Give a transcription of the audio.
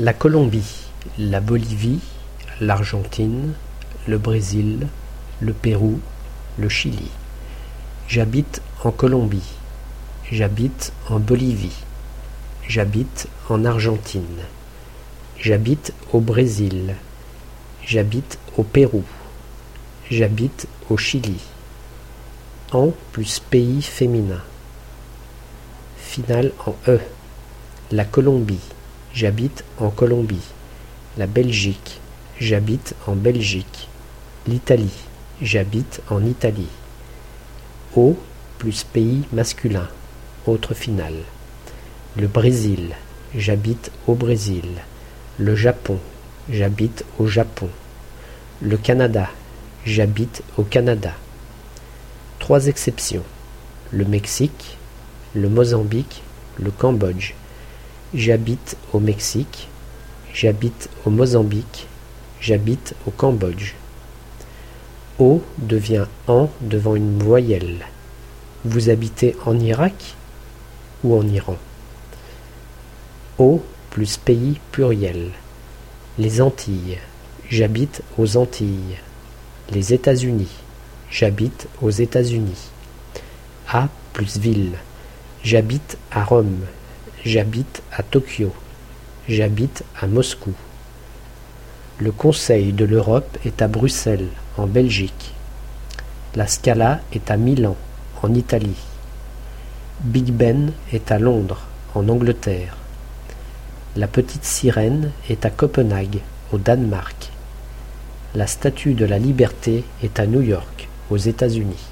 La Colombie, la Bolivie, l'Argentine, le Brésil, le Pérou, le Chili. J'habite en Colombie. J'habite en Bolivie. J'habite en Argentine. J'habite au Brésil. J'habite au Pérou. J'habite au Chili. En plus pays féminin. Finale en E. La Colombie. J'habite en Colombie. La Belgique. J'habite en Belgique. L'Italie. J'habite en Italie. Au plus pays masculin. Autre finale. Le Brésil. J'habite au Brésil. Le Japon. J'habite au Japon. Le Canada. J'habite au Canada. Trois exceptions. Le Mexique, le Mozambique, le Cambodge. J'habite au Mexique. J'habite au Mozambique. J'habite au Cambodge. O devient en devant une voyelle. Vous habitez en Irak ou en Iran? O plus pays pluriel. Les Antilles. J'habite aux Antilles. Les États-Unis. J'habite aux États-Unis. A plus ville. J'habite à Rome. J'habite à Tokyo. J'habite à Moscou. Le Conseil de l'Europe est à Bruxelles, en Belgique. La Scala est à Milan, en Italie. Big Ben est à Londres, en Angleterre. La petite sirène est à Copenhague, au Danemark. La statue de la liberté est à New York, aux États-Unis.